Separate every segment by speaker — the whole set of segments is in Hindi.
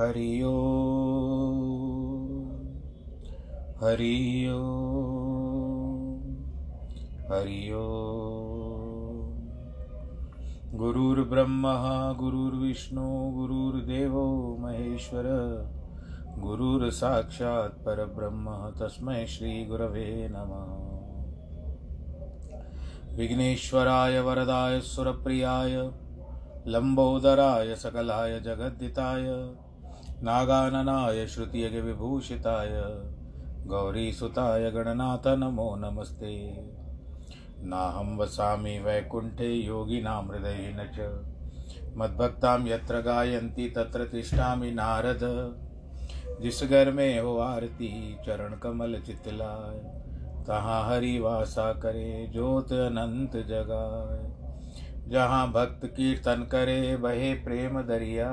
Speaker 1: हरि हरि हरि ओ गुरुर्ब्रह्मा, गुरुर्विष्णु, गुरुर्देवो महेश्वर, गुरुर्साक्षात् परब्रह्म, तस्मै श्रीगुरवे नमः। विघ्नेश्वराय, वरदाय, सुरप्रियाय लम्बोदराय सकलाय, जगद्दिताय नागाननाय श्रुतियज्ञविभूषिताय गौरीसुताय गणनाथ नमो नमस्ते। नाहं वसामि वैकुण्ठे योगिनां हृदयेन च। मद्भक्तां यत्र गायन्ति तत्र तिष्ठामि नारद। जिस घर में हो आरती चरण कमल चितलाय। तहाँ हरि वासा करे ज्योत अनंत जगाए जहाँ भक्त कीर्तन करे बहे प्रेम दरिया।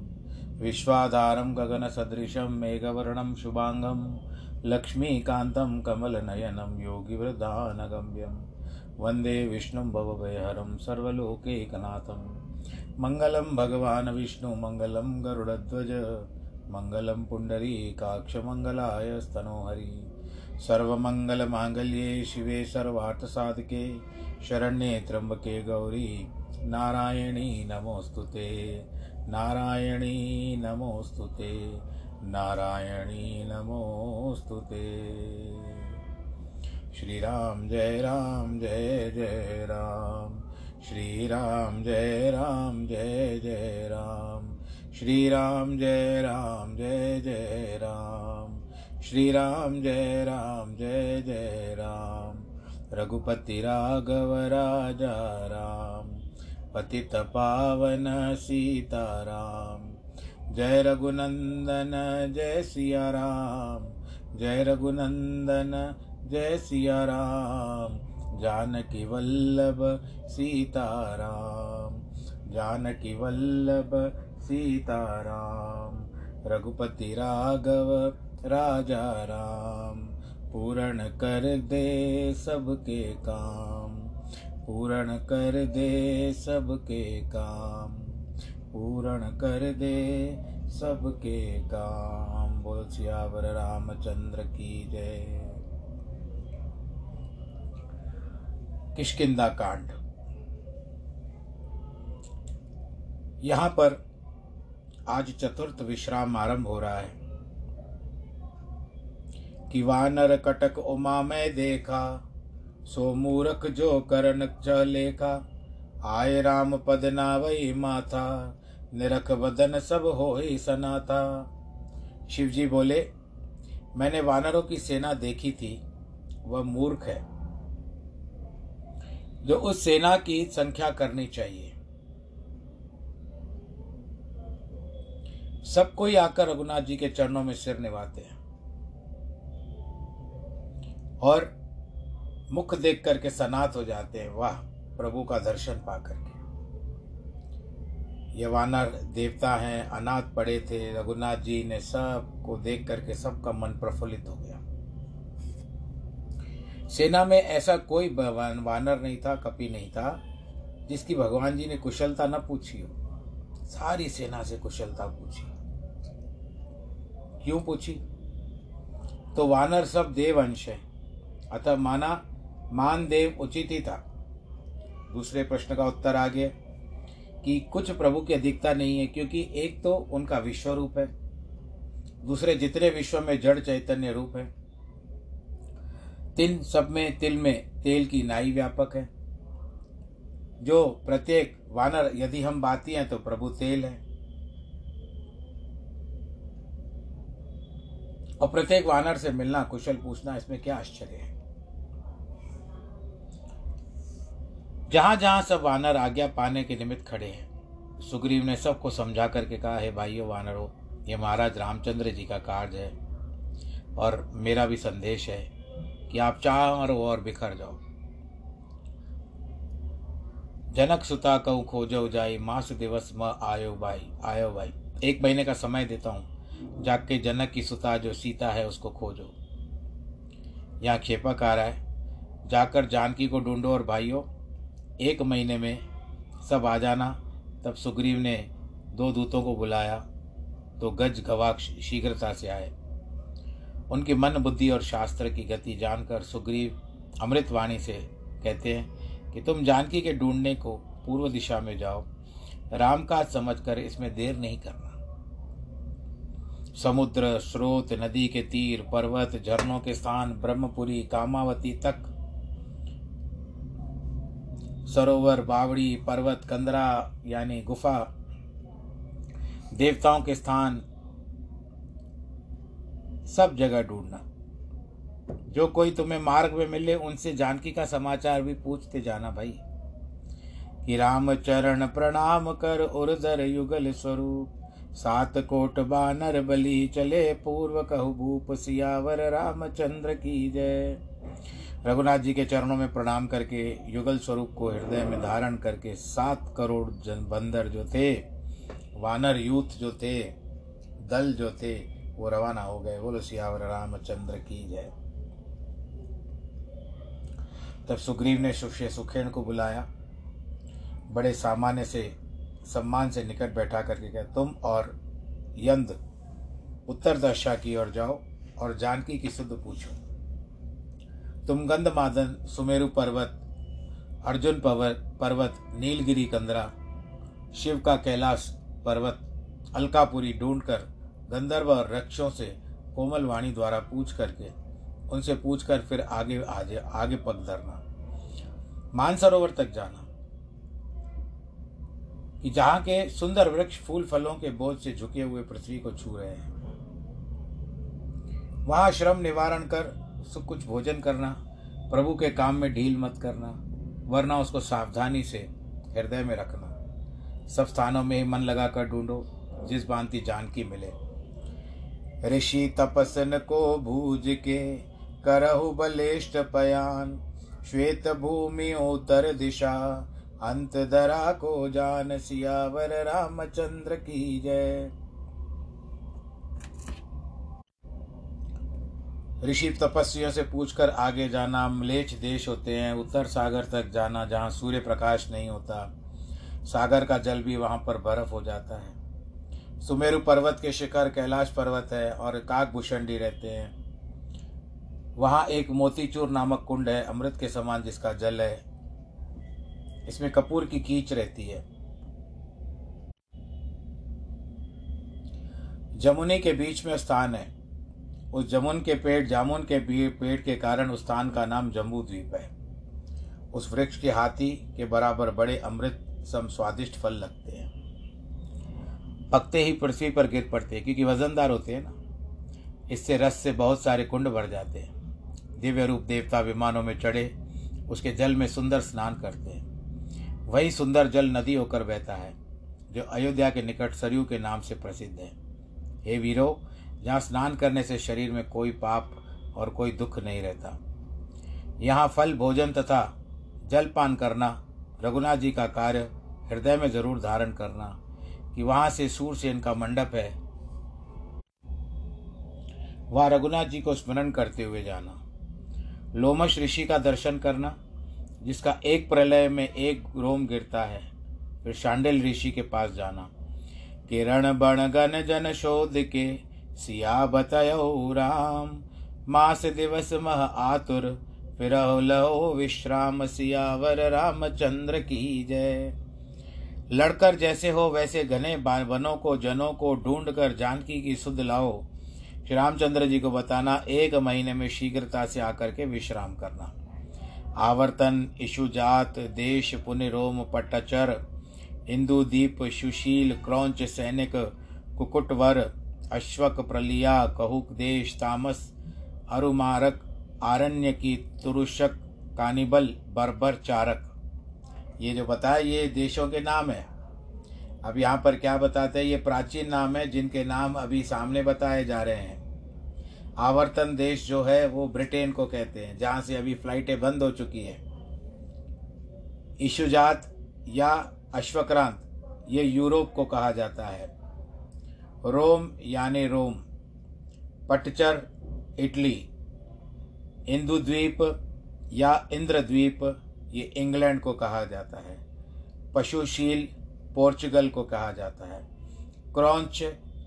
Speaker 1: विश्वाधारं गगनसदृशं मेघवर्णं शुभाङ्गं लक्ष्मीकान्तं कमलनयनं योगिवृधानगम्यं वंदे विष्णुं भवभयहरं सर्वलोकैकनाथं। मङ्गलं भगवान् विष्णु, मङ्गलं गरुडध्वज, मङ्गलं पुण्डरीकाक्षमङ्गलाय स्तनोहरि। सर्वमङ्गलमाङ्गल्ये शिवे सर्वार्थसाधके, शरण्ये त्र्यम्बके गौरी, नारायणी नमोऽस्तु ते। नारायणी नमोऽस्तु ते। नारायणी नमोऽस्तु ते। श्रीराम जय राम जय जय राम। श्रीराम जय राम जय जय राम। श्रीराम जय राम जय जय राम। श्रीराम जय राम जय जय राम। रघुपति राघव राजा राम। पतित पावन सीताराम। जय रघुनंदन, जय सिया राम जय रघुनंदन, जय सिया राम जानकी वल्लभ, सीताराम। जानकी वल्लभ, सीताराम। रघुपति राघव, राजा राम। पूर्ण कर दे सबके काम। पूर्ण कर दे सबके काम। पूर्ण कर दे सबके काम। बोल सियावर रामचंद्र की जय। किशकिंदा कांड। यहाँ पर आज चतुर्थ विश्राम आरंभ हो रहा है। कि वानर कटक उमा में देखा सो मूरख जो करन च लेखा आय राम पद नावई माथा, निरख बदन सब हो ही सनाथा। शिवजी बोले, मैंने वानरों की सेना देखी थी, वह मूर्ख है। जो उस सेना की संख्या करनी चाहिए। सब कोई आकर रघुनाथ जी के चरणों में सिर निभाते हैं। और मुख देख करके सनात हो जाते हैं। वाह, प्रभु का दर्शन पा करके। ये वानर देवता हैं, अनाथ पड़े थे, रघुनाथ जी ने सबको देख करके सबका मन प्रफुल्लित हो गया। सेना में ऐसा कोई वानर नहीं था, कपि नहीं था, जिसकी भगवान जी ने कुशलता न पूछी हो। सारी सेना से कुशलता पूछी। क्यों पूछी? तो वानर सब देव अंश है। अतः माना मान देव उचित ही था। दूसरे प्रश्न का उत्तर आ गया कि कुछ प्रभु की अधिकता नहीं है, क्योंकि एक तो उनका विश्व रूप है, दूसरे जितने विश्व में जड़ चैतन्य रूप है, तिन सब में तिल में तेल की नाई व्यापक है। जो प्रत्येक वानर, यदि हम बाती हैं तो प्रभु तेल है। और प्रत्येक वानर से मिलना, कुशल पूछना, इसमें क्या आश्चर्य है? जहाँ जहाँ सब वानर आज्ञा पाने के निमित्त खड़े हैं, सुग्रीव ने सबको समझा करके कहा, है भाइयों वानरों, ये महाराज रामचंद्र जी का कार्य है और मेरा भी संदेश है कि आप चारों और बिखर जाओ। जनक सुता कहूँ खोजो जाई, मास दिवस म आयो भाई आयो भाई एक महीने का समय देता हूँ जाके जनक की सुता जो सीता है उसको खोजो। यहाँ खेपक आ रहा है, जाकर जानकी को ढूंढो और भाइयों एक महीने में सब आ जाना। तब सुग्रीव ने दो दूतों को बुलाया। तो गज गवाक्ष शीघ्रता से आए। उनकी मन, बुद्धि और शास्त्र की गति जानकर सुग्रीव अमृतवाणी से कहते हैं कि तुम जानकी के ढूँढने को पूर्व दिशा में जाओ। राम का समझकर इसमें देर नहीं करना। समुद्र, स्रोत, नदी के तीर, पर्वत, झरनों के स्थान, ब्रह्मपुरी, कामावती तक सरोवर, बावड़ी, पर्वत, कंदरा, यानी गुफा, देवताओं के स्थान, सब जगह ढूंढना। जो कोई तुम्हें मार्ग में मिले, उनसे जानकी का समाचार भी पूछते जाना भाई। कि राम चरण प्रणाम कर उर्धर युगल स्वरूप, सात कोट बानर बलि चले पूर्व कहु भूप सियावर, रामचंद्र की जय। रघुनाथ जी के चरणों में प्रणाम करके, युगल स्वरूप को हृदय में धारण करके सात करोड़ जन बंदर जो थे, वानर यूथ जो थे, दल जो थे, वो रवाना हो गए। बोलो, सियावर रामचंद्र की जय। तब सुग्रीव ने सुष्य सुखेण को बुलाया। बड़े सामान्य से, सम्मान से निकट बैठा करके कहा, तुम और यंद उत्तर दशा की ओर जाओ और जानकी की शुद्ध पूछो। तुम गंधमादन सुमेरु पर्वत, अर्जुन पर्वत पर्वत, नीलगिरी कंदरा, शिव का कैलाश पर्वत, अलकापुरी ढूंढकर, गंधर्व और रक्षों से कोमल वाणी द्वारा पूछ करके, उनसे पूछ कर फिर आगे आगे आगे पग धरना। मानसरोवर तक जाना। कि जहाँ के सुंदर वृक्ष फूल फलों के बोझ से झुके हुए पृथ्वी को छू रहे हैं। वहाँ श्रम निवारण कर सुख कुछ भोजन करना, प्रभु के काम में ढील मत करना, वरना उसको सावधानी से हृदय में रखना। सब स्थानों में मन लगाकर ढूंढो, जिस भांति जानकी मिले। ऋषि तपसन को भूज के करहु बलिष्ठ पयान, श्वेत भूमि उत्तर दिशा, अंत दरा को जान सियावर रामचंद्र की जय। ऋषि तपस्वियों से पूछकर आगे जाना मलेच देश होते हैं, उत्तर सागर तक जाना, जहाँ सूर्य प्रकाश नहीं होता, सागर का जल भी वहाँ पर बर्फ़ हो जाता है। सुमेरु पर्वत के शिखर कैलाश पर्वत है और काकभूषणी रहते हैं। वहाँ एक मोतीचूर नामक कुंड है, अमृत के समान जिसका जल है। इसमें कपूर की कीच रहती है। जमुनी के बीच में स्थान है। उस जमुन के पेड़, जामुन के पेड़ के कारण उस स्थान का नाम जम्बू द्वीप है। उस वृक्ष के हाथी के बराबर बड़े अमृत सम स्वादिष्ट फल लगते हैं। पकते ही पृथ्वी पर गिर पड़ते हैं, क्योंकि वजनदार होते हैं ना। इससे रस से बहुत सारे कुंड भर जाते हैं। दिव्य रूप देवता विमानों में चढ़े, उसके जल में सुंदर स्नान करते हैं। वही सुंदर जल नदी होकर बहता है, जो अयोध्या के निकट सरयू के नाम से प्रसिद्ध है। हे वीरो जहाँ स्नान करने से शरीर में कोई पाप और कोई दुख नहीं रहता। यहाँ फल, भोजन तथा जलपान करना रघुनाथ जी का कार्य हृदय में ज़रूर धारण करना कि वहाँ से सूरसेन का मंडप है। वहाँ रघुनाथ जी को स्मरण करते हुए जाना। लोमश ऋषि का दर्शन करना, जिसका एक प्रलय में एक रोम गिरता है, फिर शांडिल ऋषि के पास जाना। किरण बण गण जन शोध के सिया बतयो राम। मास दिवस मह आतुर फिर लहो विश्राम सियावर रामचंद्र की जय। लड़कर जैसे हो वैसे घने वनों को, जनों को ढूंढ कर जानकी की सुध लाओ। श्री रामचंद्र जी को बताना, एक महीने में शीघ्रता से आकर के विश्राम करना। आवर्तन इशुजात देश पुनिरोम पट्टचर इंदुदीप सुशील, क्रौच सैनिक, कुकुटवर अश्वक प्रलिया कहुक देश तामस, अरुमारक आरण्य की तुरुषक, कानिबल, बर्बर चारक। ये जो बताया, ये देशों के नाम है। अब यहाँ पर क्या बताते हैं, ये प्राचीन नाम है, जिनके नाम अभी सामने बताए जा रहे हैं। आवर्तन देश जो है, वो ब्रिटेन को कहते हैं, जहाँ से अभी फ्लाइटें बंद हो चुकी हैं। इशुजात या अश्वक्रांत, ये यूरोप को कहा जाता है। रोम यानी रोम, पटचर, इटली इंदु द्वीप या इंद्रद्वीप, ये इंग्लैंड को कहा जाता है। पशुशील, पोर्चुगल को कहा जाता है। क्रॉन्च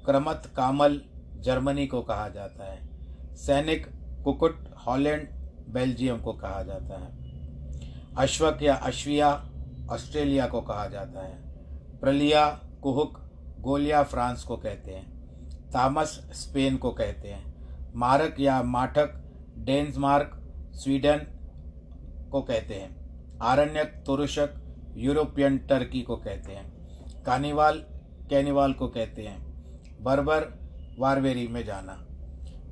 Speaker 1: क्रमत, कामल, जर्मनी को कहा जाता है। सैनिक, कुकुट, हॉलैंड, बेल्जियम को कहा जाता है। अश्वक या अश्विया, ऑस्ट्रेलिया को कहा जाता है। प्रलिया, कुहुक गोलिया फ्रांस को कहते हैं, तामस स्पेन को कहते हैं, मारक या माठक डेनमार्क स्वीडन को कहते हैं, आरण्यक तुरुषक यूरोपियन टर्की को कहते हैं, कानीवाल कैनिवाल को कहते हैं, बर्बर वारवेरी में जाना,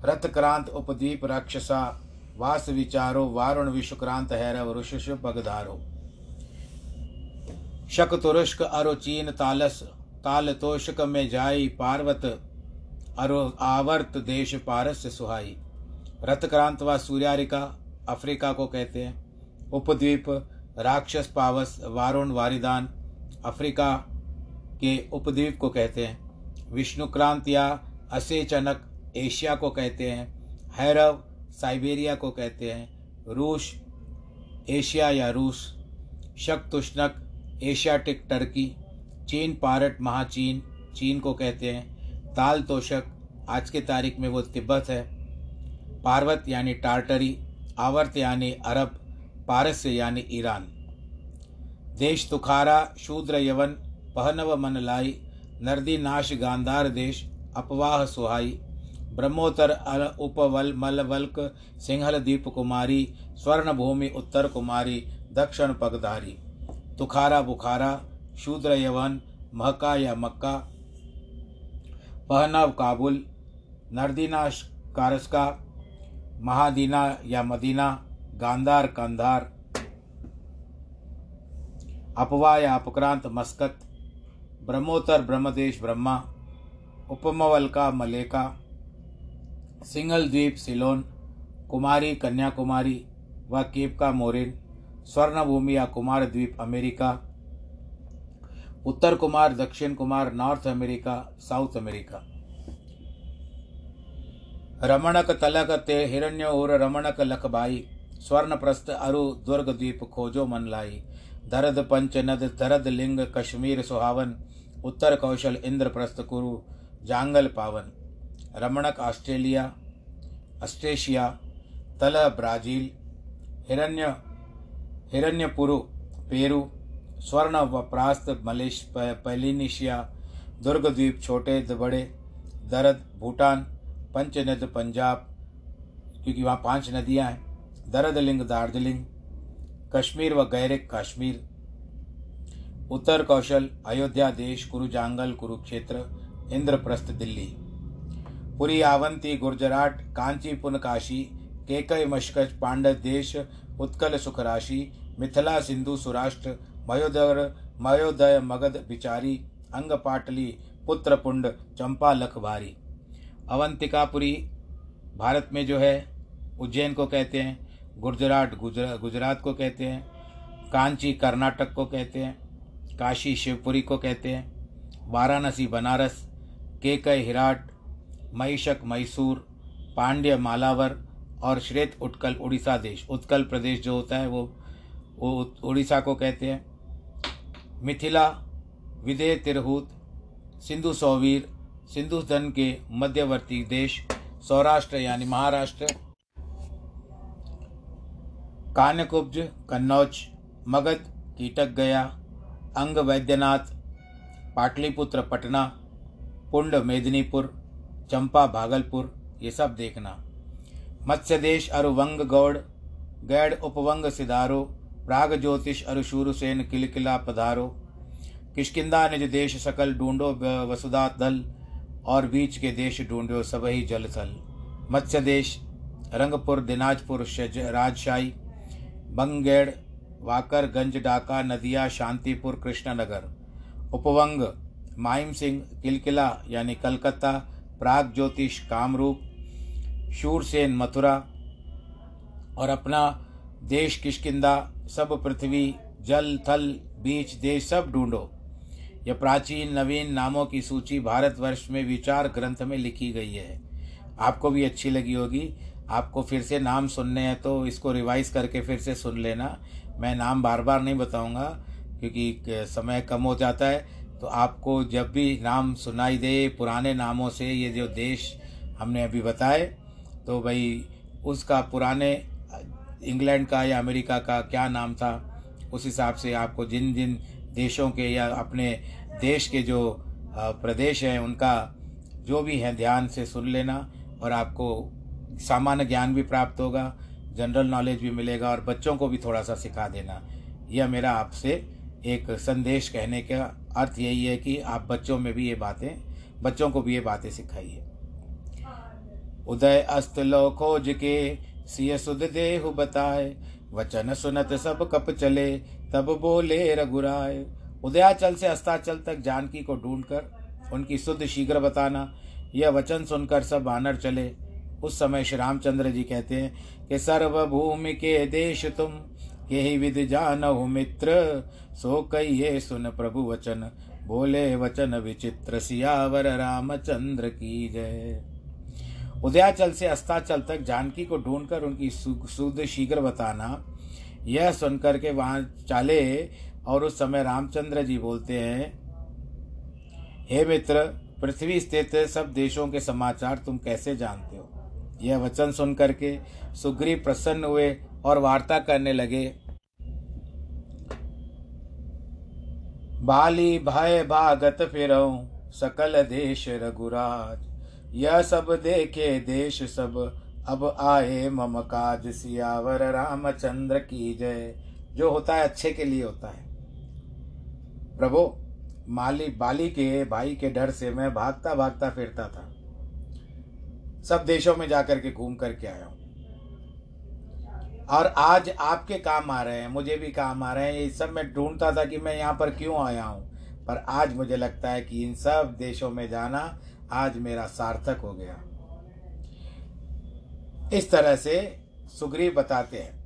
Speaker 1: रथक्रांत उपद्वीप राक्षसा, वास विचारो, वारुण विश्वक्रांत हैरव, ऋषिष पगधारो, शक तुरुष्क अरुचीन तालस ताल तोषक में जाई पार्वत अरो आवर्त देश पारस सुहाई। रथक्रांत व सूर्यारिका अफ्रीका को कहते हैं। उपद्वीप, राक्षस पावस, वारुण वारिदान अफ्रीका के उपद्वीप को कहते हैं। विष्णुक्रांत या असेचनक एशिया को कहते हैं। हैरव, साइबेरिया को कहते हैं। रूस, एशिया या रूस। शक तुष्णक एशियाटिक टर्की चीन पारट महाचीन, चीन को कहते हैं। ताल तोशक, आज के तारीख में वो तिब्बत है। पार्वत यानी टार्टरी, आवर्त यानी अरब पारस्य यानी ईरान। देश तुखारा, शूद्र यवन, पहनव मन लाई, नर्दी नाश गांधार देश, अपवाह सुहाई। ब्रह्मोत्तर अल उपवल मलवल्क सिंहल दीप कुमारी स्वर्ण भूमि उत्तर कुमारी, दक्षिण पगधारी तुखारा बुखारा शूद्र यवन महका या मक्का। पहनाव काबुल, नर्दीना कारस्का, महादीना या मदीना, गांधार कंधार। अपवा या अपक्रांत मस्कत, ब्रह्मोत्तर ब्रह्मदेश ब्रह्मा, उपमवलका मलेका। सिंगल द्वीप सिलोन, कुमारी कन्याकुमारी व केप का मोरिन, स्वर्णभूमि या कुमार द्वीप अमेरिका। उत्तर कुमार, दक्षिण कुमार, नॉर्थ अमेरिका, साउथ अमेरिका। रमणक तलक ते हिरण्य और रमणक लखबाई स्वर्ण प्रस्थ अरु दुर्ग द्वीप खोजो मन लाई। धरद पंच नद धरद लिंग, कश्मीर सुहावन। उत्तर कौशल इंद्रप्रस्थ कुरु, जांगल पावन। रमणक ऑस्ट्रेलिया अस्ट्रेशिया तल ब्राज़ील। हिरण्य, हिरण्यपुरु, पेरू। स्वर्ण प्रास्त मलेश पैलिनिशिया, दुर्गद्वीप छोटे बड़े, दरद भूटान, पंचनद पंजाब, क्योंकि वहाँ पाँच नदियाँ हैं, दरदलिंग दार्जिलिंग, कश्मीर व गैरिक कश्मीर, उत्तर कौशल, अयोध्या देश कुरुजांगल कुरुक्षेत्र, इंद्रप्रस्थ, दिल्ली, पुरी, आवंती, गुर्जराट, कांची, पुनकाशी केकय मशकज, पांडव देश, उत्कल सुखराशि, मिथिला, सिंधु, सुराष्ट्र मयोदर, मयोदय मगध बिचारी अंग पाटली पुत्रपुंड चंपा लखभारी अवंतिकापुरी भारत में जो है, उज्जैन को कहते हैं, गुजरात गुजरा, गुजरात को कहते हैं, कांची कर्नाटक को कहते हैं, काशी शिवपुरी को कहते हैं, वाराणसी बनारस केकय हिराट महिषक मैसूर, पांड्य मालावर और श्रेत उत्कल उड़ीसा देश। उत्कल प्रदेश जो होता है वो वो उड़ीसा को कहते हैं। मिथिला विदय तिरहूत, सिंधु सौवीर, सिंधु धन के मध्यवर्ती देश, सौराष्ट्र यानी महाराष्ट्र, कान्यकुब्ज, कन्नौज, मगध, कीटक गया, अंग वैद्यनाथ, पाटलिपुत्र पटना, पुंड मेदिनीपुर, चंपा भागलपुर, ये सब देखना। मत्स्य देश अरुवंग गौड़ गैड उपवंग सिधारो प्राग ज्योतिष अरुशूरसेन किलकिला पधारो। किशकिंदा निज देश सकल ढूंढो वसुधा दल, और बीच के देश ढूंढो सबही जल थल। मत्स्य देश, रंगपुर, दिनाजपुर राजशाही, बंगेड़, वाकर, गंज, डाका, नदिया, शांतिपुर, कृष्णनगर। उपवंग, माइम सिंह, किलकिला यानी कलकत्ता, प्राग ज्योतिष, कामरूप, शूरसेन, मथुरा, और अपना देश किशकिंदा सब पृथ्वी, जल, थल, बीच, देश, सब ढूंढो। यह प्राचीन, नवीन नामों की सूची भारतवर्ष में विचार ग्रंथ में लिखी गई है। आपको भी अच्छी लगी होगी। आपको फिर से नाम सुनने हैं तो इसको रिवाइज करके फिर से सुन लेना। मैं नाम बार बार नहीं बताऊँगा, क्योंकि समय कम हो जाता है। तो आपको जब भी नाम सुनाई दे, पुराने नामों से ये जो देश हमने अभी बताए तो भाई उसका पुराने इंग्लैंड का या अमेरिका का क्या नाम था, उस हिसाब से आपको जिन जिन देशों के या अपने देश के जो प्रदेश हैं, उनका जो भी है ध्यान से सुन लेना और आपको सामान्य ज्ञान भी प्राप्त होगा, जनरल नॉलेज भी मिलेगा और बच्चों को भी थोड़ा सा सिखा देना। यह मेरा आपसे एक संदेश कहने का अर्थ यही है कि आप बच्चों में भी ये बातें, बच्चों को भी ये बातें सिखाइए। उदय अस्त लो खोज के सिय सुध देहु बताए, वचन सुनत सब कप चले, तब बोले रघुराय उदयाचल से अस्ताचल तक जानकी को ढूंढकर उनकी शुद्ध शीघ्र बताना। यह वचन सुनकर सब आनर चले। उस समय श्री रामचंद्र जी कहते हैं कि सर्वभूमि के देश तुम के ही विद जानहु मित्र। सो कहिए सुन प्रभु वचन, बोले वचन विचित्र सियावर रामचंद्र की जय। उदयाचल से अस्ताचल तक जानकी को ढूंढकर उनकी शुद्ध शीघ्र बताना। यह सुनकर के वहाँ चाले और उस समय रामचंद्र जी बोलते हैं, हे मित्र, पृथ्वी स्थित सब देशों के समाचार तुम कैसे जानते हो? यह वचन सुन करके सुग्री प्रसन्न हुए और वार्ता करने लगे। बाली भय भागत फिरऊ सकल देश रघुराज। यह सब देखे देश सब। अब आए मम काज सियावर रामचंद्र की जय। जो होता है अच्छे के लिए होता है। प्रभु, माली, बाली के भाई के डर से मैं भागता भागता फिरता था। सब देशों में जाकर के घूम करके आया हूँ। और आज आपके काम आ रहे हैं, मुझे भी काम आ रहे हैं। ये सब मैं ढूंढता था कि मैं यहाँ पर क्यों आया हूँ। पर आज मुझे लगता है कि इन सब देशों में जाना आज मेरा सार्थक हो गया। इस तरह से सुग्रीव बताते हैं।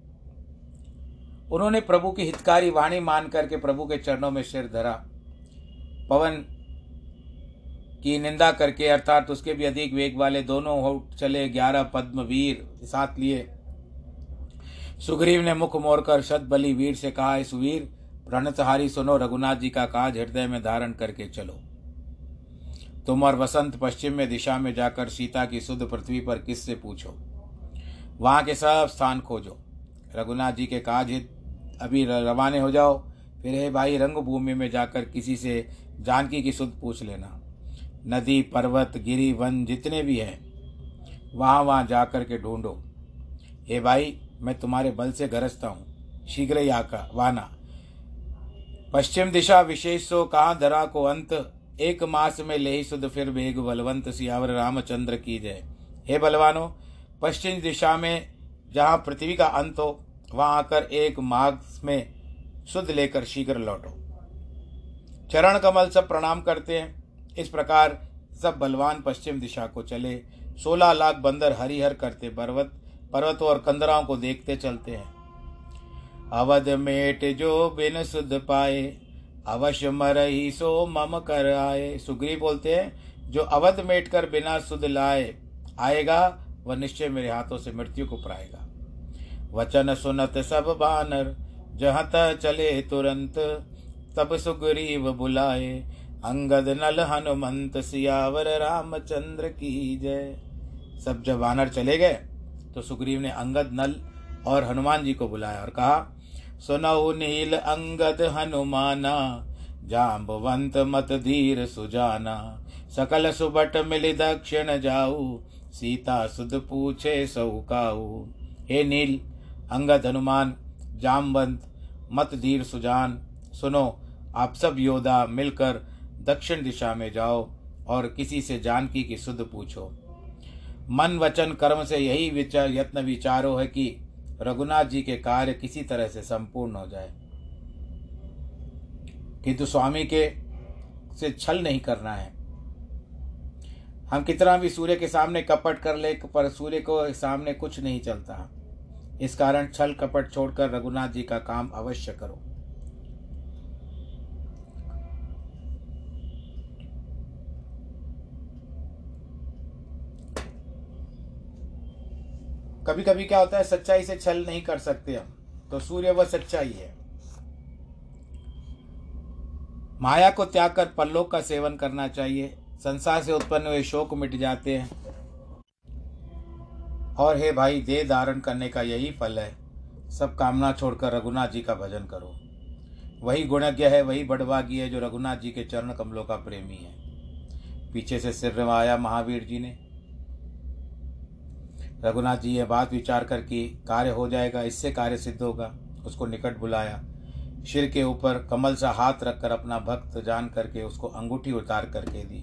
Speaker 1: उन्होंने प्रभु की हितकारी वाणी मान करके प्रभु के चरणों में सिर धरा। पवन की निंदा करके, अर्थात उसके भी अधिक वेग वाले दोनों हो चले ग्यारह पद्म वीर साथ लिए। सुग्रीव ने मुख मोड़कर शत बलि वीर से कहा, इस वीर प्रणतहारी सुनो, रघुनाथ जी का काज हृदय में धारण करके चलो। तुम और वसंत पश्चिम में दिशा में जाकर सीता की शुद्ध पृथ्वी पर किससे पूछो? वहाँ के सब स्थान खोजो। रघुनाथ जी के काज हित, अभी रवाने हो जाओ। फिर हे भाई रंग भूमि में जाकर किसी से जानकी की शुद्ध पूछ लेना। नदी, पर्वत, गिरी, वन जितने भी हैं, वहाँ वहाँ जाकर के ढूंढो। हे भाई, मैं तुम्हारे बल से गरजता हूँ। शीघ्र ही आका, वाना। पश्चिम दिशा विशेष सो कहाँ धरा को अंत एक मास में ले सुध फिर बेग बलवंत सियावर रामचंद्र की जय। हे बलवानो, पश्चिम दिशा में जहाँ पृथ्वी का अंत हो, वहाँ आकर एक मास में शुद्ध लेकर शीघ्र लौटो। चरण कमल सब प्रणाम करते हैं। इस प्रकार सब बलवान पश्चिम दिशा को चले। सोलह लाख बंदर हरिहर करते पर्वत, पर्वतों और कंदराओं को देखते चलते हैं। अवध मेट जो बिन सुध पाए अवश्य मर ही सो मम कर आए। सुग्री बोलते हैं, जो अवध मेट कर बिना सुध लाए, आएगा, वह निश्चय मेरे हाथों से मृत्यु को पाएगा वचन सुनत सब बानर, जहाँ तह चले तुरंत, तब सुग्रीव बुलाए। अंगद नल हनुमंत सियावर रामचंद्र की जय। सब जब वानर चले गए तो सुग्रीव ने अंगद नल और हनुमान जी को बुलाया और कहा सुनऊ नील अंगद हनुमाना जाम्बवंत मत धीर सुजाना। सकल सुबट मिल दक्षिण जाऊ, सीता सुध पूछे सौकाऊ। हे नील, अंगद हनुमान जामवंत मत धीर सुजान, सुनो, आप सब योद्धा मिलकर दक्षिण दिशा में जाओ और किसी से जानकी की सुध पूछो। मन वचन कर्म से यही विचार यत्न विचारो है कि रघुनाथ जी के कार्य किसी तरह से संपूर्ण हो जाए। किंतु स्वामी के से छल नहीं करना है। हम कितना भी सूर्य के सामने कपट कर ले, पर सूर्य को सामने कुछ नहीं चलता। इस कारण छल कपट छोड़कर रघुनाथ जी का काम अवश्य करो। कभी कभी क्या होता है, सच्चाई से छल नहीं कर सकते हम। तो सूर्य वह सच्चाई है। माया को त्याग कर पल्लों का सेवन करना चाहिए। संसार से उत्पन्न हुए शोक मिट जाते हैं। और हे भाई देह धारण करने का यही फल है। सब कामना छोड़कर रघुनाथ जी का भजन करो। वही गुणज्ञ है, वही बड़भागी है, जो रघुनाथ जी के चरण कमलों का प्रेमी है। पीछे से सिर आया महावीर जी ने। रघुनाथ जी यह बात विचार कर कि कार्य हो जाएगा, इससे कार्य सिद्ध होगा। उसको निकट बुलाया। सिर के ऊपर कमल सा हाथ रखकर अपना भक्त जान करके उसको अंगूठी उतार करके दी।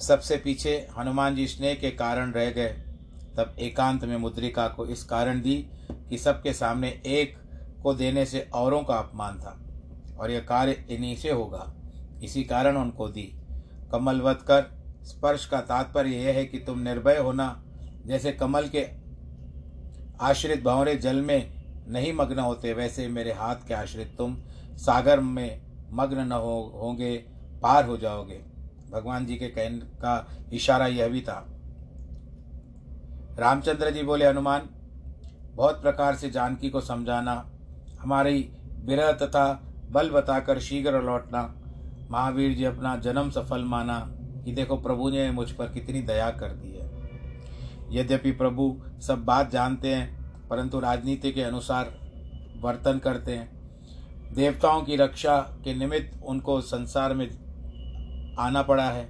Speaker 1: सबसे पीछे हनुमान जी स्नेह के कारण रह गए। तब एकांत में मुद्रिका को इस कारण दी कि सबके सामने एक को देने से औरों का अपमान था और यह कार्य इन्हीं से होगा। इसी कारण उनको दी। कमलवत कर, स्पर्श का तात्पर्य यह है कि तुम निर्भय होना जैसे कमल के आश्रित भंवरे जल में नहीं मग्न होते, वैसे मेरे हाथ के आश्रित तुम सागर में मग्न न हो, होंगे, पार हो जाओगे। भगवान जी के कहने का इशारा यह भी था। रामचंद्र जी बोले, हनुमान, बहुत प्रकार से जानकी को समझाना, हमारी विरह तथा बल बताकर शीघ्र लौटना, महावीर जी अपना जन्म सफल माना। कि देखो, प्रभु ने मुझ पर कितनी दया कर दी। यद्यपि प्रभु सब बात जानते हैं, परंतु राजनीति के अनुसार वर्तन करते हैं। देवताओं की रक्षा के निमित्त उनको संसार में आना पड़ा है,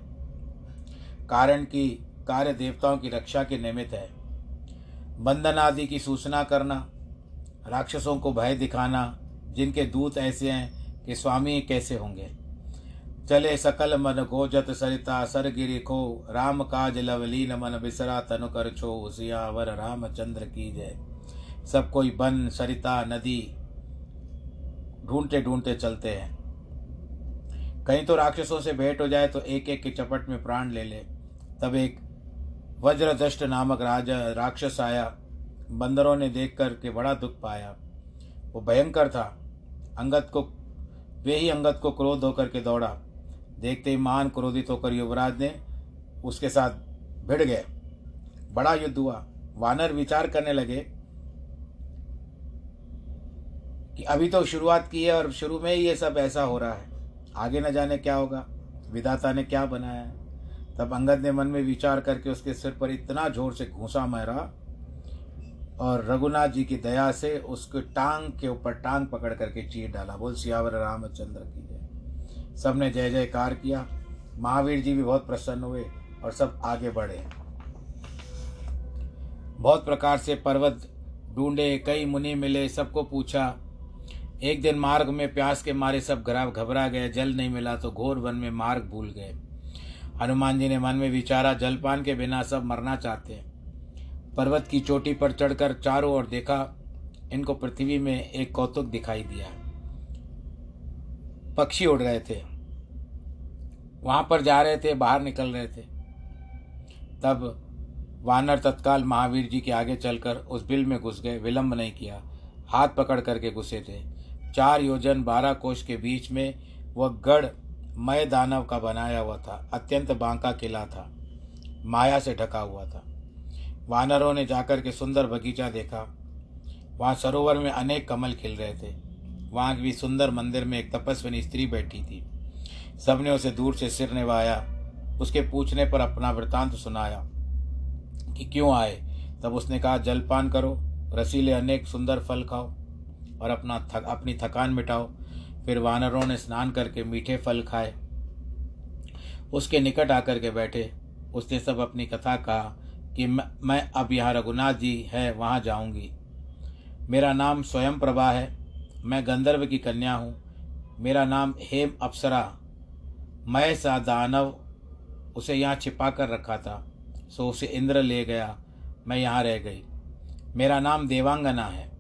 Speaker 1: कारण कि कार्य देवताओं की रक्षा के निमित्त है। बंधन आदि की सूचना करना, राक्षसों को भय दिखाना, जिनके दूत ऐसे हैं कि स्वामी कैसे होंगे। चले सकल मन गोजत सरिता सरगिरी खो। राम काज लवलीन मन बिसरा तनु कर छो। सियावर रामचंद्र की जय। सब कोई बन सरिता नदी। ढूंढते ढूंढते चलते हैं। कहीं तो राक्षसों से भेंट हो जाए तो एक एक के चपट में प्राण ले ले। तब एक वज्रदष्ट नामक राजा, राक्षस आया। बंदरों ने देख कर के बड़ा दुख पाया। वो भयंकर था। अंगत को, वे ही अंगत को क्रोध होकर के दौड़ा। देखते ही मान क्रोधित होकर युवराज ने उसके साथ भिड़ गए। बड़ा युद्ध हुआ। वानर विचार करने लगे कि अभी तो शुरुआत की है और शुरू में ही ये सब ऐसा हो रहा है। आगे न जाने क्या होगा। विधाता ने क्या बनाया? है तब अंगद ने मन में विचार करके उसके सिर पर इतना ज़ोर से घूसा मारा और रघुनाथ जी की दया से उसके टांग के ऊपर टांग पकड़ करके चीर डाला। बोल, सियावर रामचंद्र की जय। सबने जय जयकार किया। महावीर जी भी बहुत प्रसन्न हुए और सब आगे बढ़े। बहुत प्रकार से पर्वत ढूंढे, कई मुनि मिले, सबको पूछा। एक दिन मार्ग में प्यास के मारे सब घबरा गए, जल नहीं मिला तो घोर वन में मार्ग भूल गए। हनुमान जी ने मन में विचारा, जलपान के बिना सब मरना चाहते। हैं पर्वत की चोटी पर चढ़कर चारों ओर देखा, इनको पृथ्वी में एक कौतुक दिखाई दिया। पक्षी उड़ रहे थे। वहाँ पर जा रहे थे, बाहर निकल रहे थे। तब वानर तत्काल महावीर जी के आगे चलकर उस बिल में घुस गए, विलंब नहीं किया। हाथ पकड़ करके घुसे थे। चार योजन, बारह कोष के बीच में वह गढ़ मय दानव का बनाया हुआ था। अत्यंत बांका किला था। माया से ढका हुआ था। वानरों ने जाकर के सुंदर बगीचा देखा। वहाँ सरोवर में अनेक कमल खिल रहे थे। वहाँ भी सुंदर मंदिर में एक तपस्विनी स्त्री बैठी थी। सबने उसे दूर से सिर निभाया, उसके पूछने पर अपना वृतांत सुनाया कि क्यों आए? तब उसने कहा, जलपान करो, रसीले अनेक सुंदर फल खाओ और अपना थक, अपनी थकान मिटाओ। फिर वानरों ने स्नान करके मीठे फल खाए। उसके निकट आकर के बैठे। उसने सब अपनी कथा कहा कि मैं अब यहाँ रघुनाथ जी है, वहाँ जाऊँगी। मेरा नाम स्वयं प्रभा है। मैं गंधर्व की कन्या हूँ। मेरा नाम हेम अप्सरा। मैं सा दानव उसे यहाँ छिपा कर रखा था, सो उसे इंद्र ले गया। मैं यहाँ रह गई। मेरा नाम देवांगना है।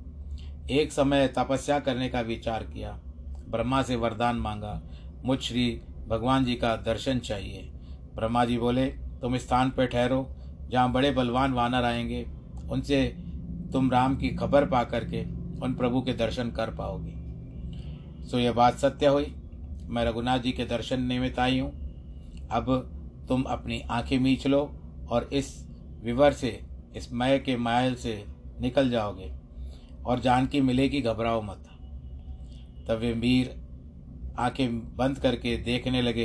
Speaker 1: एक समय तपस्या करने का विचार किया। ब्रह्मा से वरदान मांगा, मुझ श्री भगवान जी का दर्शन चाहिए। ब्रह्मा जी बोले, तुम स्थान पर ठहरो, जहाँ बड़े बलवान वानर आएँगे। उनसे तुम राम की खबर पा करके उन प्रभु के दर्शन कर पाओगे। सो यह बात सत्य हुई। मैं रघुनाथ जी के दर्शन निमित्त आई हूँ। अब तुम अपनी आँखें मीच लो और इस विवर से, इस मय के मायल से निकल जाओगे और जानकी मिलेगी घबराओ मत। तब वे वीर आँखें बंद करके देखने लगे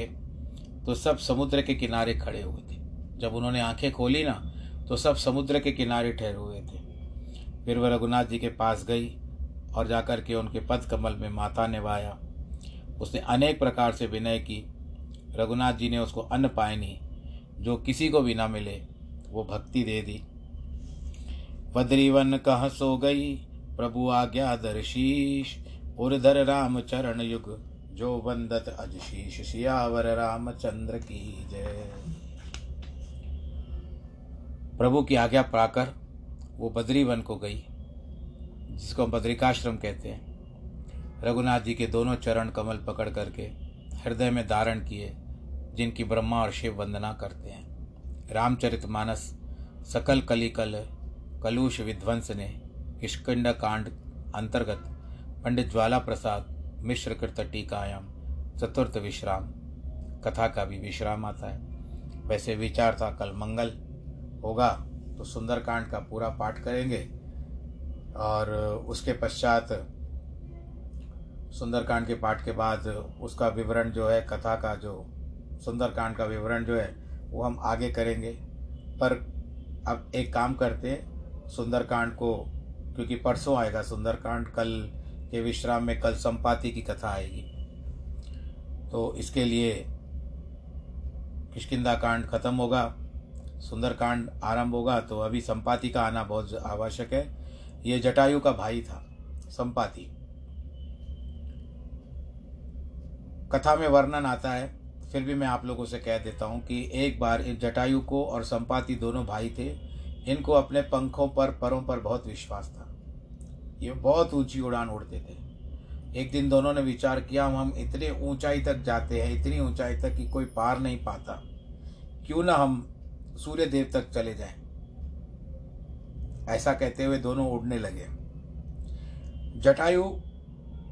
Speaker 1: तो सब समुद्र के किनारे खड़े हुए थे। जब उन्होंने आँखें खोली ना तो सब समुद्र के किनारे ठहरे हुए थे। फिर वह रघुनाथ जी के पास गई और जाकर के उनके पद कमल में माथा निभाया। उसने अनेक प्रकार से विनय की। रघुनाथ जी ने उसको अन्न पायनी, जो किसी को भी ना मिले, वो भक्ति दे दी। बद्रीवन कह सो गई, प्रभु आज्ञा दर्शीश उर्धर राम चरण युग, जो वंदत अजशीष, सियावर रामचंद्र की जय। प्रभु की आज्ञा पाकर वो बद्रीवन को गई। जिसको हम बद्रिकाश्रम कहते हैं। रघुनाथ जी के दोनों चरण कमल पकड़ करके हृदय में धारण किए, जिनकी ब्रह्मा और शिव वंदना करते हैं। रामचरित मानस, सकल कलिकल, कलुष विध्वंस ने किष्किंड कांड अंतर्गत पंडित ज्वाला प्रसाद मिश्र कृत टीकायाम, चतुर्थ विश्राम, कथा का भी विश्राम आता है। वैसे विचार था, कल मंगल होगा तो सुंदरकांड का पूरा पाठ करेंगे। और उसके पश्चात सुंदरकांड के पाठ के बाद उसका विवरण जो है, कथा का जो सुंदरकांड का विवरण जो है, वो हम आगे करेंगे। पर अब एक काम करते सुंदरकांड को, क्योंकि परसों आएगा सुंदरकांड, कल के विश्राम में कल संपाति की कथा आएगी। तो इसके लिए किशकिंदा कांड खत्म होगा, सुंदरकांड आरंभ होगा तो अभी संपाति का आना बहुत आवश्यक है। ये जटायु का भाई था, संपाति। कथा में वर्णन आता है, फिर भी मैं आप लोगों से कह देता हूँ कि एक बार इन जटायु को और संपाति दोनों भाई थे, इनको अपने पंखों पर, परों पर बहुत विश्वास था। ये बहुत ऊँची उड़ान उड़ते थे। एक दिन दोनों ने विचार किया हम इतने ऊंचाई तक जाते हैं, इतनी ऊंचाई तक कि कोई पार नहीं पाता। क्यों ना हम सूर्य देव तक चले जाएँ? ऐसा कहते हुए दोनों उड़ने लगे। जटायु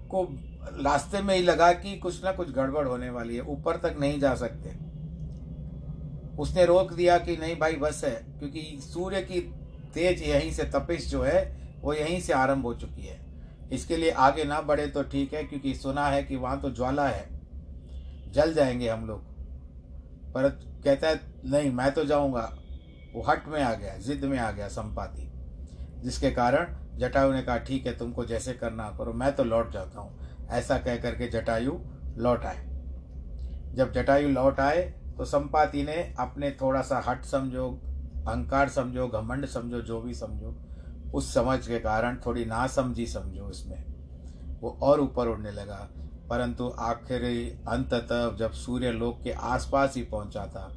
Speaker 1: को रास्ते में ही लगा कि कुछ ना कुछ गड़बड़ होने वाली है, ऊपर तक नहीं जा सकते। उसने रोक दिया कि नहीं भाई, बस है, क्योंकि सूर्य की तेज यहीं से तपिश जो है, वो यहीं से आरंभ हो चुकी है। इसके लिए आगे ना बढ़े तो ठीक है, क्योंकि सुना है कि वहाँ तो ज्वाला है। जल जाएँगे हम लोग। पर कहता है, नहीं, मैं तो जाऊँगा। वो हट में आ गया, जिद में आ गया संपाति। जिसके कारण जटायु ने कहा, ठीक है, तुमको जैसे करना करो, मैं तो लौट जाता हूँ। ऐसा कह करके जटायु लौट आए। जब जटायु लौट आए तो संपाति ने अपने थोड़ा सा हट समझो, अहंकार समझो, घमंड समझो, जो भी समझो, उस समझ के कारण थोड़ी नासमझी समझो इसमें। वो और ऊपर उड़ने लगा। परंतु आखिरी अंत तक जब सूर्य लोक के आसपास ही पहुँचा था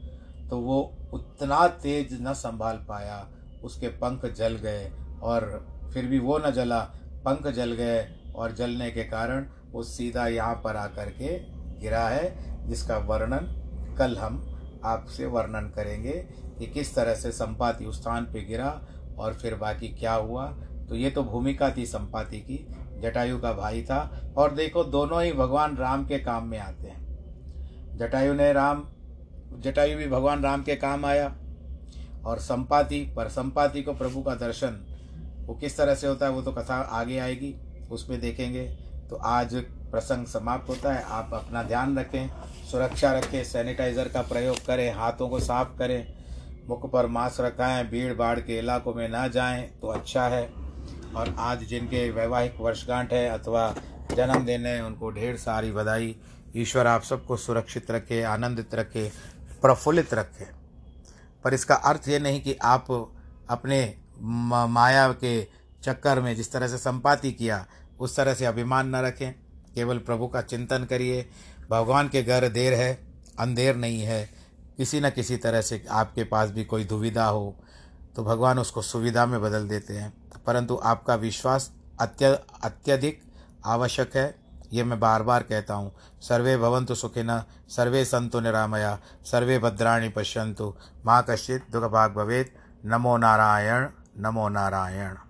Speaker 1: तो वो उतना तेज न संभाल पाया, उसके पंख जल गए और फिर भी वो न जला, पंख जल गए और जलने के कारण वो सीधा यहाँ पर आकर के गिरा है, जिसका वर्णन कल हम आपसे वर्णन करेंगे कि किस तरह से संपाति उस स्थान पे गिरा और फिर बाकी क्या हुआ। तो ये तो भूमिका थी संपाति की, जटायु का भाई था। और देखो, दोनों ही भगवान राम के काम में आते हैं। जटायु ने राम, जटायु भी भगवान राम के काम आया। और संपाति, पर संपाति को प्रभु का दर्शन वो किस तरह से होता है वो तो कथा आगे आएगी, उसमें देखेंगे। तो आज प्रसंग समाप्त होता है, आप अपना ध्यान रखें, सुरक्षा रखें, सैनिटाइज़र का प्रयोग करें, हाथों को साफ़ करें, मुख पर मास्क रखाएँ, भीड़ भाड़ के इलाकों में ना जाएँ तो अच्छा है। और आज जिनके वैवाहिक वर्षगांठ है अथवा जन्मदिन है, उनको ढेर सारी बधाई। ईश्वर आप सबको सुरक्षित रखे, आनंदित रखे, प्रफुल्लित रखे। पर इसका अर्थ ये नहीं कि आप अपने माया के चक्कर में जिस तरह से संपाति किया, उस तरह से अभिमान न रखें। केवल प्रभु का चिंतन करिए। भगवान के घर देर है, अंधेर नहीं है। किसी न किसी तरह से आपके पास भी कोई दुविधा हो तो भगवान उसको सुविधा में बदल देते हैं। परंतु आपका विश्वास अत्य, अत्यधिक आवश्यक है। ये मैं बार बार कहता हूँ। सर्वे भवंतु सुखिन सर्वे संतु निरामया, सर्वे भद्राणी पश्यंतु माँ कश्चित दुख भाग भवेद नमो नारायण। नमो नारायण।